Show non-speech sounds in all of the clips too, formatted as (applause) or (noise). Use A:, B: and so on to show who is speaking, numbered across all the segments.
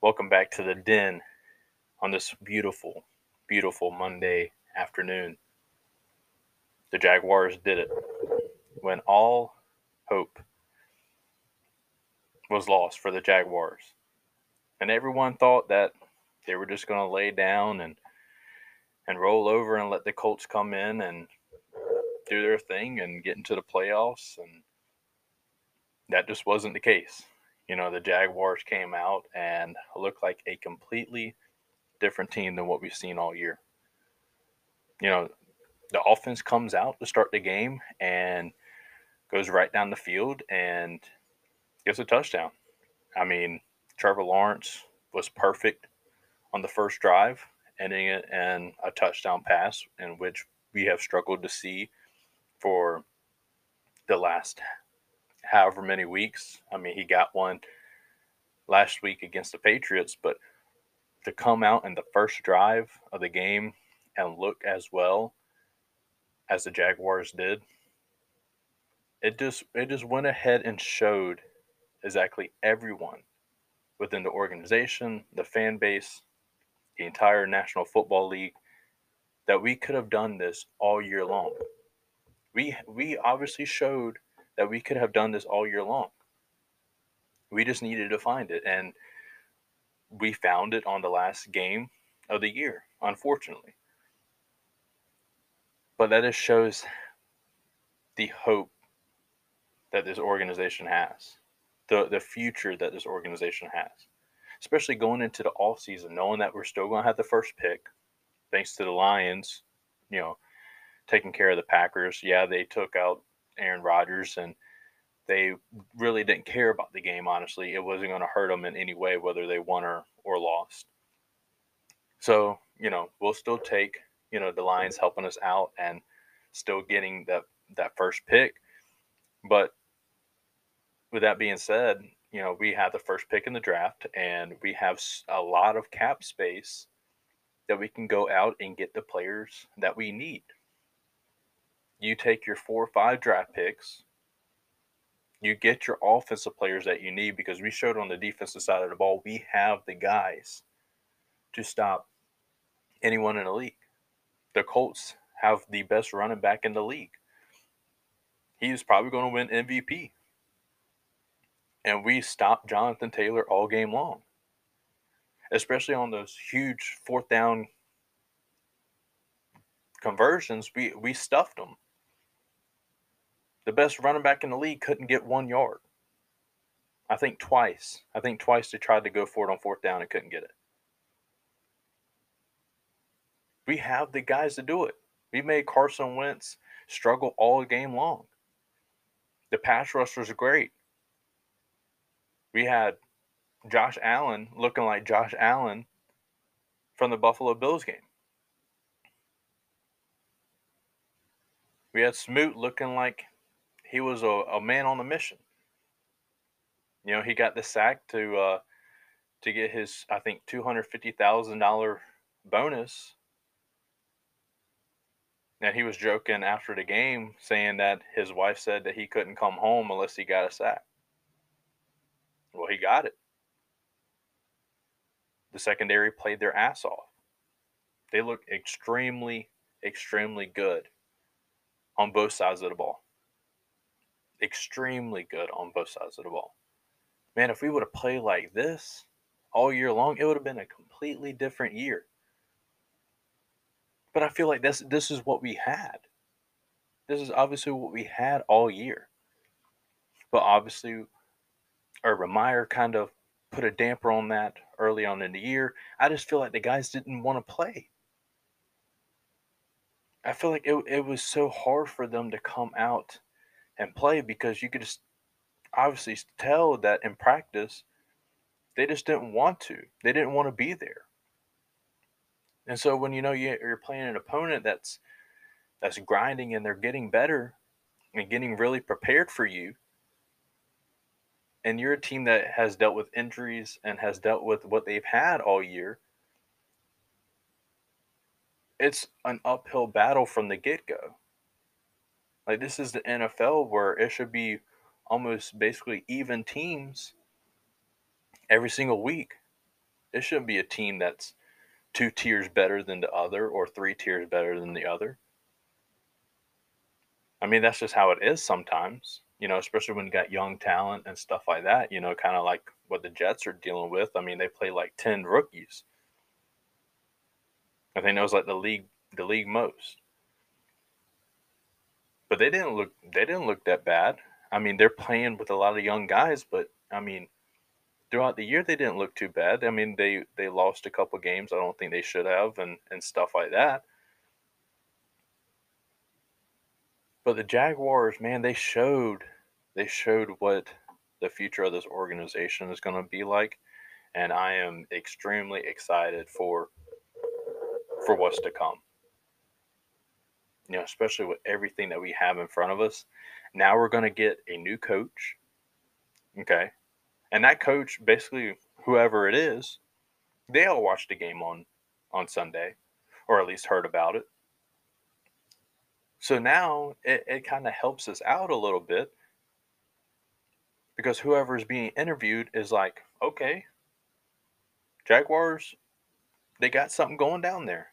A: Welcome back to the den on this beautiful, beautiful Monday afternoon. The Jaguars did it when all hope was lost for the Jaguars. And everyone thought that they were just going to lay down and and roll over and let the Colts come in and do their thing and get into the playoffs and that just wasn't the case. You know, the Jaguars came out and looked like a completely different team than what we've seen all year. You know, the offense comes out to start the game and goes right down the field and gets a touchdown. I mean, Trevor Lawrence was perfect on the first drive, ending it in a touchdown pass, in which we have struggled to see for the last however many weeks. I mean, he got one last week against the Patriots, but to come out in the first drive of the game and look as well as the Jaguars did, it just it just went ahead and showed exactly everyone within the organization, the fan base, the entire National Football League that we could have done this all year long. We we obviously showed that we could have done this all year long. We just needed to find it and we found it on the last game of the year, unfortunately. But that just shows the hope that this organization has, the, the future that this organization has, especially going into the off season, knowing that we're still going to have the first pick, thanks to the Lions, you know, taking care of the Packers. Yeah, they took out Aaron Rodgers and they really didn't care about the game, honestly. It wasn't going to hurt them in any way, whether they won or, or lost. So, you know, we'll still take, you know, the Lions helping us out and still getting that, that first pick. But with that being said, you know, we have the first pick in the draft and we have a lot of cap space that we can go out and get the players that we need. You take your four or five draft picks, you get your offensive players that you need because we showed on the defensive side of the ball, we have the guys to stop anyone in the league. The Colts have the best running back in the league. He is probably going to win MVP and we stopped Jonathan Taylor all game long, especially on those huge fourth down conversions. We we stuffed them. The best running back in the league couldn't get one yard. I think twice. I think twice they tried to go for it on fourth down and couldn't get it. We have the guys to do it. We made Carson Wentz struggle all game long. The pass rushers are great we had Josh Allen looking like Josh Allen from the Buffalo Bills game. We had Smoot looking like he was a, a man on a mission. You know, he got the sack to uh, to get his, I think, two hundred fifty thousand dollar bonus. And he was joking after the game, saying that his wife said that he couldn't come home unless he got a sack. Well, he got it. The secondary played their ass off. They look extremely, extremely good on both sides of the ball. Extremely good on both sides of the ball. Man, if we would have played like this all year long, it would have been a completely different year. But I feel like this this is what we had. This is obviously what we had all year. But obviously Urban Meyer kind of put a damper on that early on in the year. I just feel like the guys didn't want to play. I feel like it, it was so hard for them to come out and play because you could just obviously tell that in practice they just didn't want to. They didn't want to be there. And so when you know you're playing an opponent that's that's grinding and they're getting better and getting really prepared for you, and you're a team that has dealt with injuries and has dealt with what they've had all year, it's an uphill battle from the get go. Like, this is the NFL where it should be almost basically even teams every single week. It shouldn't be a team that's two tiers better than the other or three tiers better than the other. I mean, that's just how it is sometimes, you know, especially when you got young talent and stuff like that, you know, kind of like what the Jets are dealing with. I mean, they play like 10 rookies. I think that was like the league the league most. But they didn't look they didn't look that bad. I mean, they're playing with a lot of young guys, but I mean, throughout the year they didn't look too bad. I mean, they they lost a couple games I don't think they should have and and stuff like that. But the Jaguars, man, they showed they showed what the future of this organization is going to be like and I am extremely excited for for what's to come. You know, especially with everything that we have in front of us. Now we're going to get a new coach. Okay. And that coach, basically, whoever it is, they all watched the game on on Sunday, or at least heard about it. So now it, it kind of helps us out a little bit because whoever is being interviewed is like, okay, Jaguars, they got something going down there.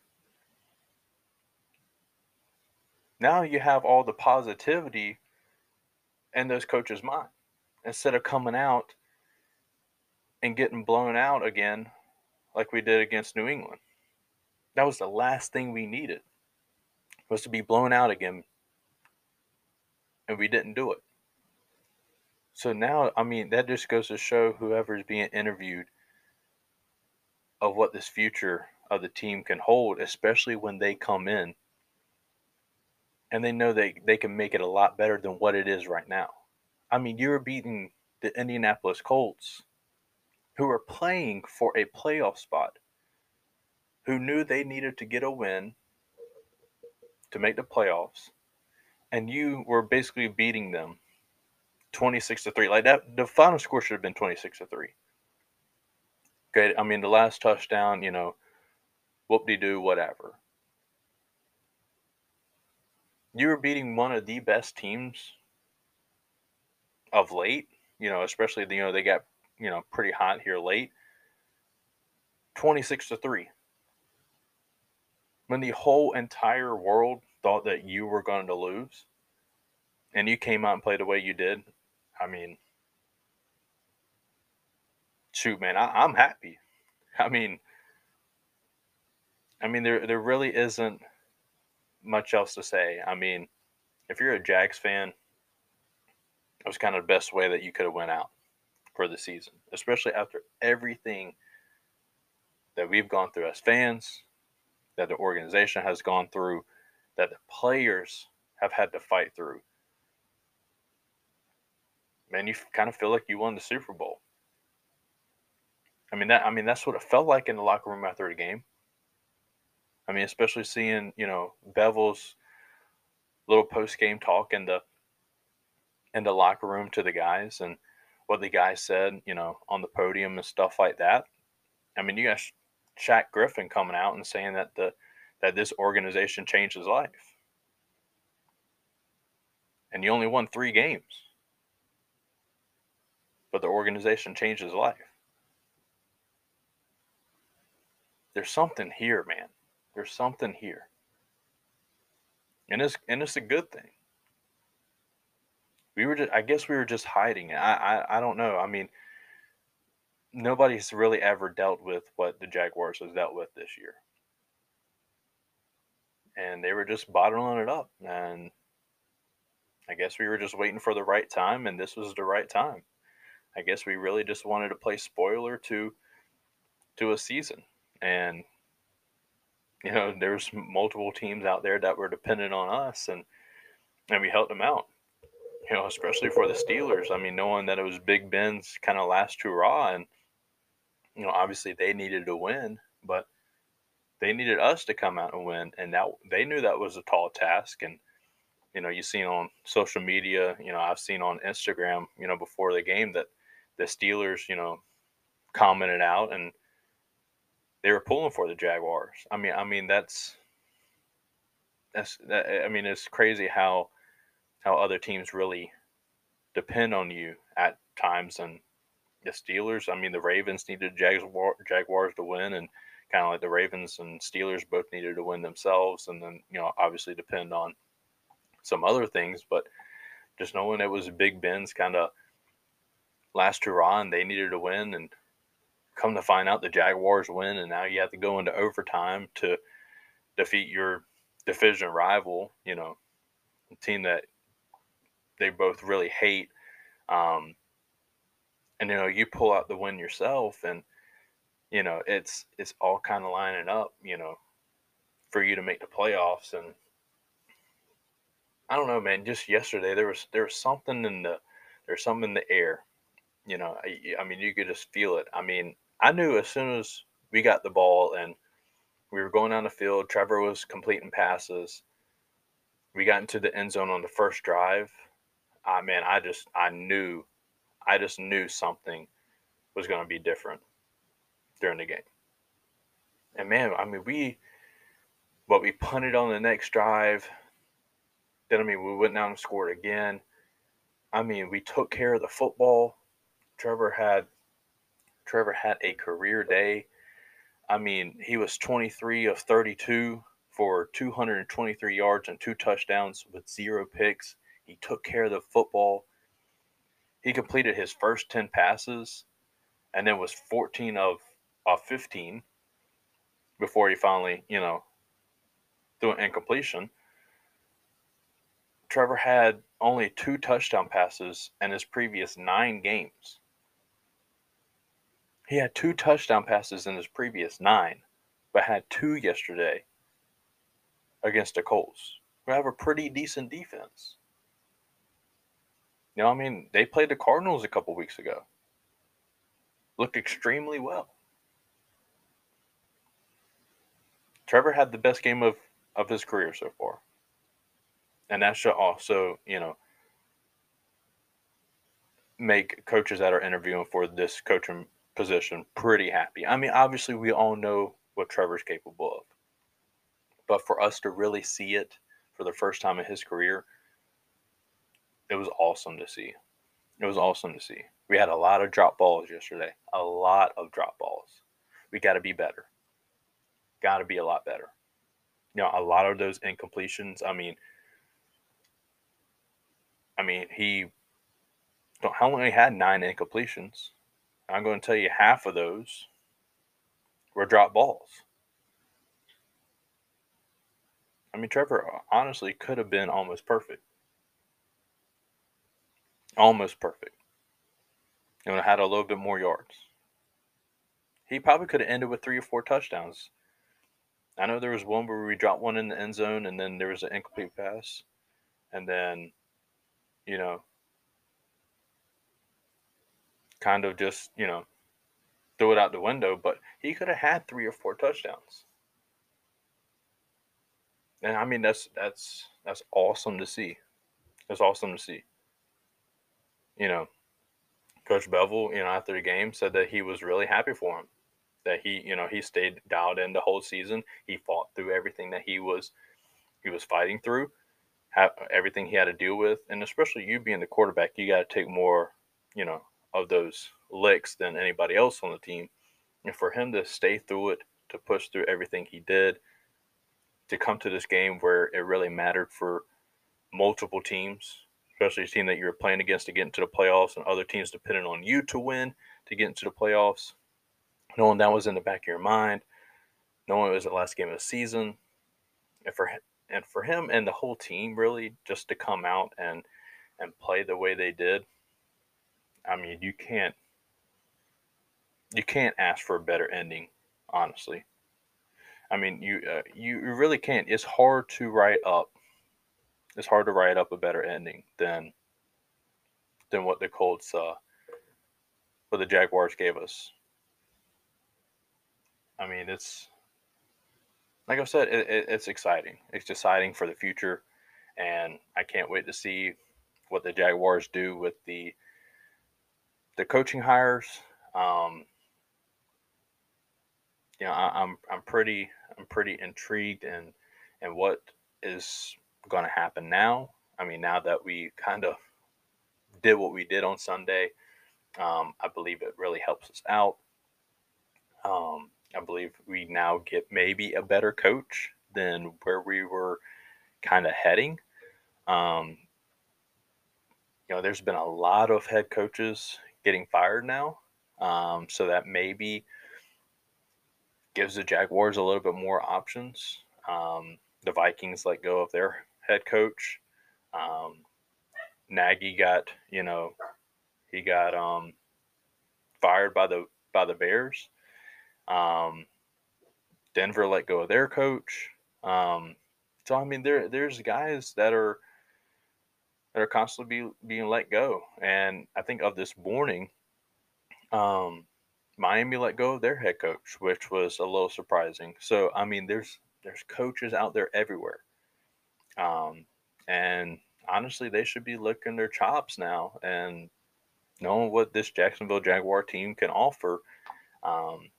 A: Now you have all the positivity in those coaches' mind instead of coming out and getting blown out again like we did against New England. That was the last thing we needed was to be blown out again and we didn't do it. So now, I mean, that just goes to show whoever is being interviewed of what this future of the team can hold, especially when they come in and they know they, they can make it a lot better than what it is right now. I mean, you were beating the Indianapolis Colts who were playing for a playoff spot, who knew they needed to get a win to make the playoffs, and you were basically beating them 26 to 3. Like that the final score should have been 26 to 3. Okay, I mean the last touchdown, you know, whoop de doo, whatever. You were beating one of the best teams of late, you know, especially you know they got you know, pretty hot here late. 26 to 3. When the whole entire world thought that you were going to lose and you came out and played the way you did, I mean, shoot, man, I, I'm happy. I mean, I mean, there there really isn't much else to say. I mean, if you're a Jags fan, it was kind of the best way that you could have went out for the season, especially after everything that we've gone through as fans, that the organization has gone through, that the players have had to fight through. Man, you kind of feel like you won the Super Bowl. I mean that I mean that's what it felt like in the locker room after the game. I mean, especially seeing, you know, Bevell's little post game talk in the in the locker room to the guys and what the guys said, you know, on the podium and stuff like that. I mean, you got Shaq Griffin coming out and saying that the that this organization changed his life, and you only won three games, but the organization changed his life. There's something here, man. There's something here, and it's and it's a good thing we were just I guess we were just hiding I, I I don't know. I mean nobody's really ever dealt with what the Jaguars has dealt with this year. And they were just bottling it up and I guess we were just waiting for the right time and this was the right time. I guess we really just wanted to play spoiler to to a season and you know there's multiple teams out there that were dependent on us and and we helped them out you know, especially for the Steelers. I mean, knowing that it was Big Ben's kind of last hurrah, and you know, obviously they needed to win, but they needed us to come out and win, and that they knew that was a tall task. And you know, you seen on social media, you know, I've seen on Instagram, you know, before the game that the Steelers, you know, commented out and they were pulling for the Jaguars. I mean, I mean that's that's that, I mean it's crazy how how other teams really depend on you at times and the Steelers. I mean, the Ravens needed Jaguar, Jaguars to win, and kind of like the Ravens and Steelers both needed to win themselves, and then you know obviously depend on some other things, but just knowing it was Big Ben's kind of last hurrah and they needed to win, and come to find out the Jaguars win, and now you have to go into overtime to defeat your division rival, you know, team that they both really hate. Um, and you know, you pull out the win yourself, and you know, it's it's all kind of lining up, you know, for you to make the playoffs. And I don't know, man. Just yesterday, there was there was something in the there's something in the air. You know, I, I mean, you could just feel it. I mean, I knew as soon as we got the ball and we were going down the field, Trevor was completing passes. We got into the end zone on the first drive. I man, I just I knew, I just knew something was going to be different during the game. And man, I mean, we, but we punted on the next drive. Then I mean, we went down and scored again. I mean, we took care of the football. Trevor had Trevor had a career day. I mean, he was 23 of 32 for 223 yards and two touchdowns with zero picks. He took care of the football. He completed his first 10 passes and then was 14 of, of 15 before he finally, you know, threw an incompletion. Trevor had only two touchdown passes in his previous nine games. He had two touchdown passes in his previous nine, but had two yesterday against the Colts, who have a pretty decent defense. You know, I mean, they played the Cardinals a couple weeks ago. Looked extremely well. Trevor had the best game of, of his career so far. And that should also, you know, make coaches that are interviewing for this coaching position pretty happy. I mean, obviously, we all know what Trevor's capable of. But for us to really see it for the first time in his career, it was awesome to see. It was awesome to see. We had a lot of drop balls yesterday. A lot of drop balls. We got to be better. Got to be a lot better. You know, a lot of those incompletions. I mean, I mean, he. Don't how long he had nine incompletions? I'm going to tell you half of those were drop balls. I mean, Trevor honestly could have been almost perfect. Almost perfect. And had a little bit more yards. He probably could have ended with three or four touchdowns. I know there was one where we dropped one in the end zone and then there was an incomplete pass. And then, you know, kind of just, you know, threw it out the window, but he could have had three or four touchdowns. And I mean that's that's that's awesome to see. That's awesome to see. You know, Coach Bevell, you know, after the game said that he was really happy for him. That he, you know, he stayed dialed in the whole season. He fought through everything that he was he was fighting through, everything he had to deal with, and especially you being the quarterback, you got to take more, you know, of those licks than anybody else on the team. And for him to stay through it, to push through everything he did, to come to this game where it really mattered for multiple teams, especially a team that you were playing against to get into the playoffs and other teams depending on you to win to get into the playoffs, knowing that was in the back of your mind, knowing it was the last game of the season, and for and for him and the whole team really just to come out and and play the way they did I mean, you can't you can't ask for a better ending, honestly. I mean, you uh, you really can't. It's hard to write up. It's hard to write up a better ending than than what the Colts, uh, what the Jaguars gave us. I mean, it's like I said, it, it, it's exciting. It's exciting for the future, and I can't wait to see what the Jaguars do with the the coaching hires, um, you know, I, am I'm, I'm pretty I'm pretty intrigued in in what is going to happen now. I mean, now that we kind of did what we did on Sunday, Um, I believe it really helps us out. Um, I believe we now get maybe a better coach than where we were kind of heading. Um, you know, there's been a lot of head coaches getting fired now. Um, so that maybe gives the Jaguars a little bit more options. Um, the Vikings let go of their head coach. Um, Nagy got, you know, he got um, fired by the by the Bears. Um, Denver let go of their coach. Um, so I mean, there there's guys that are that are constantly be, being let go, and I think of this morning, um, Miami let go of their head coach, which was a little surprising. So I mean, there's there's coaches out there everywhere, um, and honestly, they should be licking their chops now and knowing what this Jacksonville Jaguar team can offer. Um,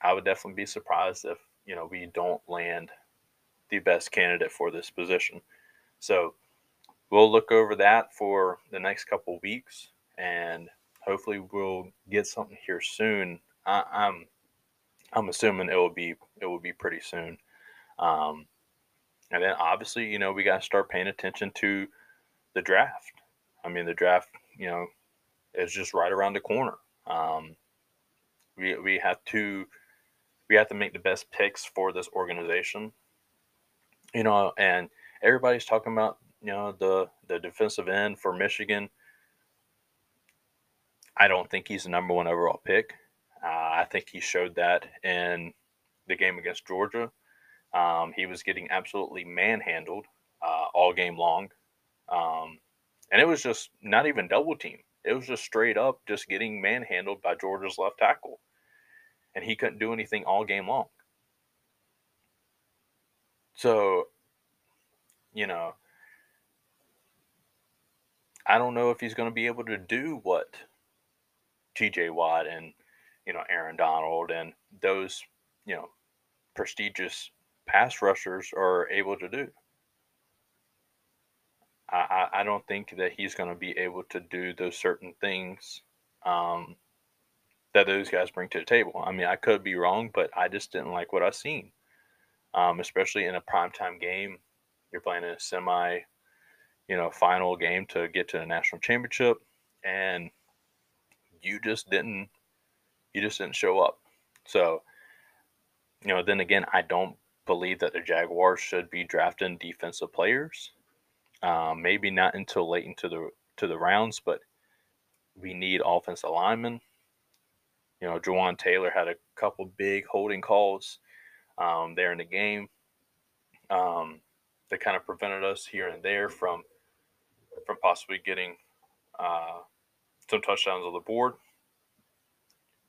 A: I would definitely be surprised if you know we don't land the best candidate for this position. So we'll look over that for the next couple weeks, and hopefully we'll get something here soon. I, am I'm, I'm assuming it will be it will be pretty soon. Um, and then obviously, you know, we got to start paying attention to the draft. I mean, the draft, you know, is just right around the corner. Um, we we have to we have to make the best picks for this organization. You know, and everybody's talking about you know the the defensive end for Michigan. I don't think he's the number one overall pick. Uh, I think he showed that in the game against Georgia. Um, he was getting absolutely manhandled uh, all game long. Um, and it was just not even double team. It was just straight up just getting manhandled by Georgia's left tackle. And he couldn't do anything all game long. So, you know, I don't know if he's going to be able to do what TJ Watt and, you know, Aaron Donald and those, you know, prestigious pass rushers are able to do. I, I don't think that he's going to be able to do those certain things um, that those guys bring to the table. I mean, I could be wrong, but I just didn't like what I seen, um, especially in a primetime game. You're playing a semi, you know, final game to get to the national championship, and you just didn't, you just didn't show up. So, you know, then again, I don't believe that the Jaguars should be drafting defensive players. Um, maybe not until late into the to the rounds, but we need offensive linemen. You know, Jawaan Taylor had a couple big holding calls um, there in the game um, that kind of prevented us here and there from from possibly getting uh, some touchdowns on the board.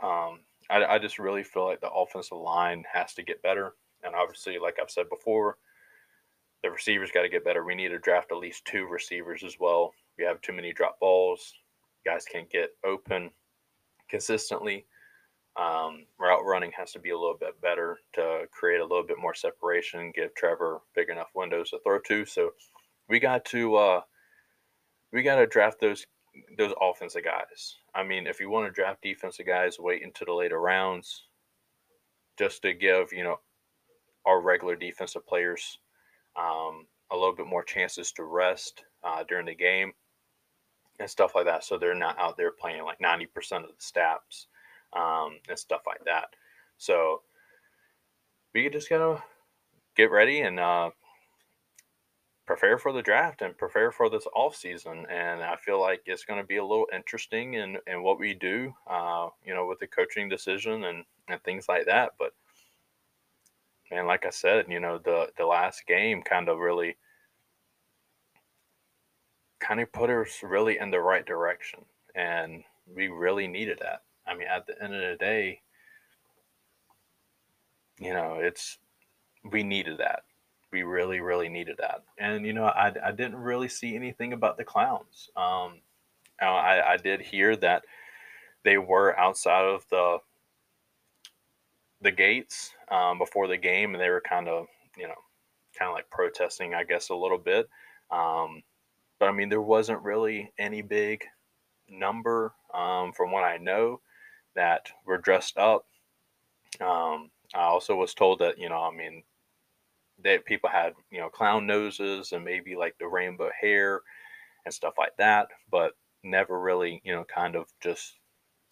A: Um, I, I just really feel like the offensive line has to get better. And obviously, like I've said before, the receivers got to get better. We need to draft at least two receivers as well. We have too many drop balls. Guys can't get open consistently. Um, route running has to be a little bit better to create a little bit more separation, give Trevor big enough windows to throw to. So we got to uh, we got to draft those those offensive guys. I mean, if you want to draft defensive guys, wait into the later rounds, just to give you know our regular defensive players um, a little bit more chances to rest uh, during the game and stuff like that. So they're not out there playing like 90% of the snaps um, and stuff like that. So we just gotta get ready and uh, prepare for the draft and prepare for this off season. And I feel like it's going to be a little interesting in, in what we do, uh, you know, with the coaching decision and, and things like that. But and like I said, you know, the the last game kind of really kind of put us really in the right direction, and we really needed that. I mean, at the end of the day, you know, it's we needed that. We really, really needed that. And you know, I, I didn't really see anything about the clowns. Um, I, I did hear that they were outside of the the gates um, before the game, and they were kind of, you know, kind of like protesting, I guess, a little bit. Um, but I mean, there wasn't really any big, number, um, from what I know, that were dressed up. Um, I also was told that you know, I mean, that people had you know clown noses and maybe like the rainbow hair and stuff like that, but never really you know kind of just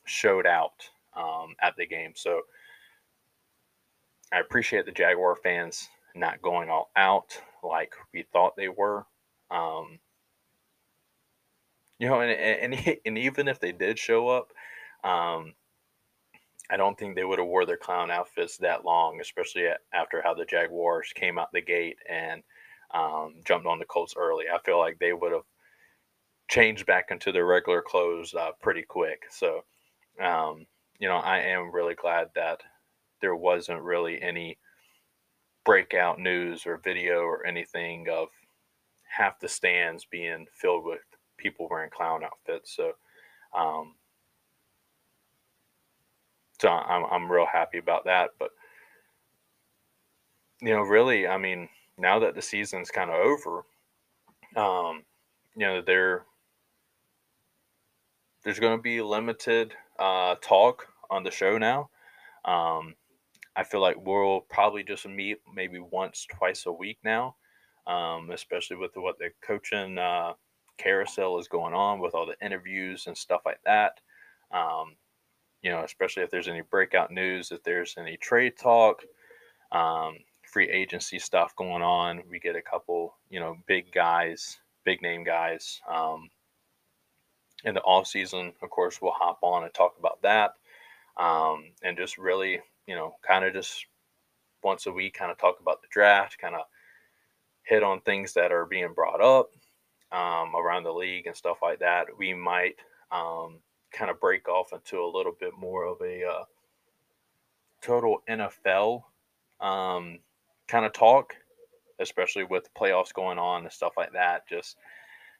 A: showed out um, at the game. So I appreciate the Jaguar fans not going all out like we thought they were. Um, you know, and, and, and (laughs) even if they did show up, um, I don't think they would have wore their clown outfits that long, especially after how the Jaguars came out the gate and um, jumped on the Colts early. I feel like they would have changed back into their regular clothes uh, pretty quick. So, um, you know, I am really glad that there wasn't really any breakout news or video or anything of half the stands being filled with people wearing clown outfits. So, um, so I'm I'm real happy about that. But you know, really, I mean, now that the season's kind of over, um, you know, there there's going to be limited uh, talk on the show now. Um, I feel like we'll probably just meet maybe once, twice a week now, um, especially with what the coaching uh, carousel is going on with all the interviews and stuff like that. Um, you know, especially if there's any breakout news, if there's any trade talk, um, free agency stuff going on, we get a couple, you know, big guys, big name guys. Um, in the off season, of course, we'll hop on and talk about that, um, and just really, you know, kind of just once a week, kind of talk about the draft, kind of hit on things that are being brought up um, around the league and stuff like that. We might um, kind of break off into a little bit more of a uh, total NFL um, kind of talk, especially with the playoffs going on and stuff like that. Just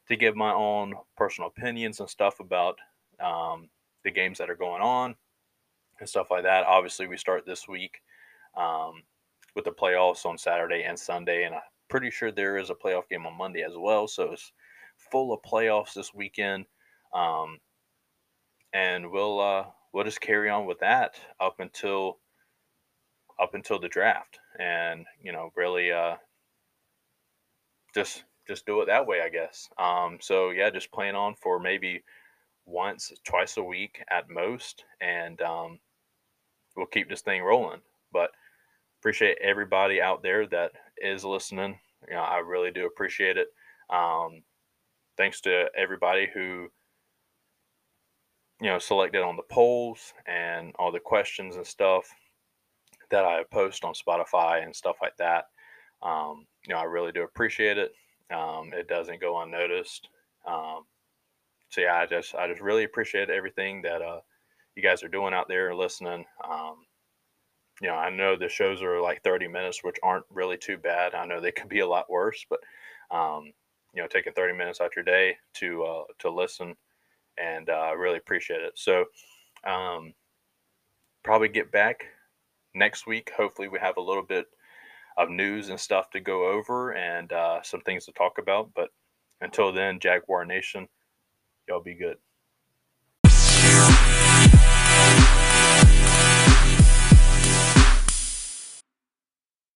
A: to give my own personal opinions and stuff about um, the games that are going on and stuff like that. Obviously, we start this week um, with the playoffs on Saturday and Sunday, and I'm pretty sure there is a playoff game on Monday as well. So it's full of playoffs this weekend. Um, and we'll uh, we'll just carry on with that up until up until the draft, and you know, really uh, just just do it that way, I guess. Um, so yeah, just plan on for maybe once, twice a week at most, and um, we'll keep this thing rolling. But appreciate everybody out there that is listening. You know, I really do appreciate it. Um, thanks to everybody who you know, selected on the polls and all the questions and stuff that I post on Spotify and stuff like that. Um, you know, I really do appreciate it. Um, it doesn't go unnoticed. Um, so yeah, I just I just really appreciate everything that uh, you guys are doing out there listening. Um, you know, I know the shows are like 30 minutes, which aren't really too bad. I know they could be a lot worse, but um, you know, taking 30 minutes out your day to uh, to listen and uh, I uh, really appreciate it. So, um, probably get back next week. Hopefully, we have a little bit of news and stuff to go over and uh, some things to talk about. But until then, Jaguar Nation, y'all be good.